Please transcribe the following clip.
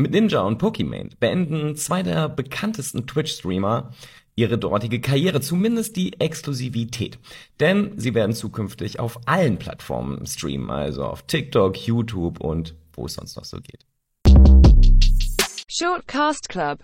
Mit Ninja und Pokimane beenden zwei der bekanntesten Twitch-Streamer ihre dortige Karriere, zumindest die Exklusivität. Denn sie werden zukünftig auf allen Plattformen streamen, also auf TikTok, YouTube und wo es sonst noch so geht. Shortcast Club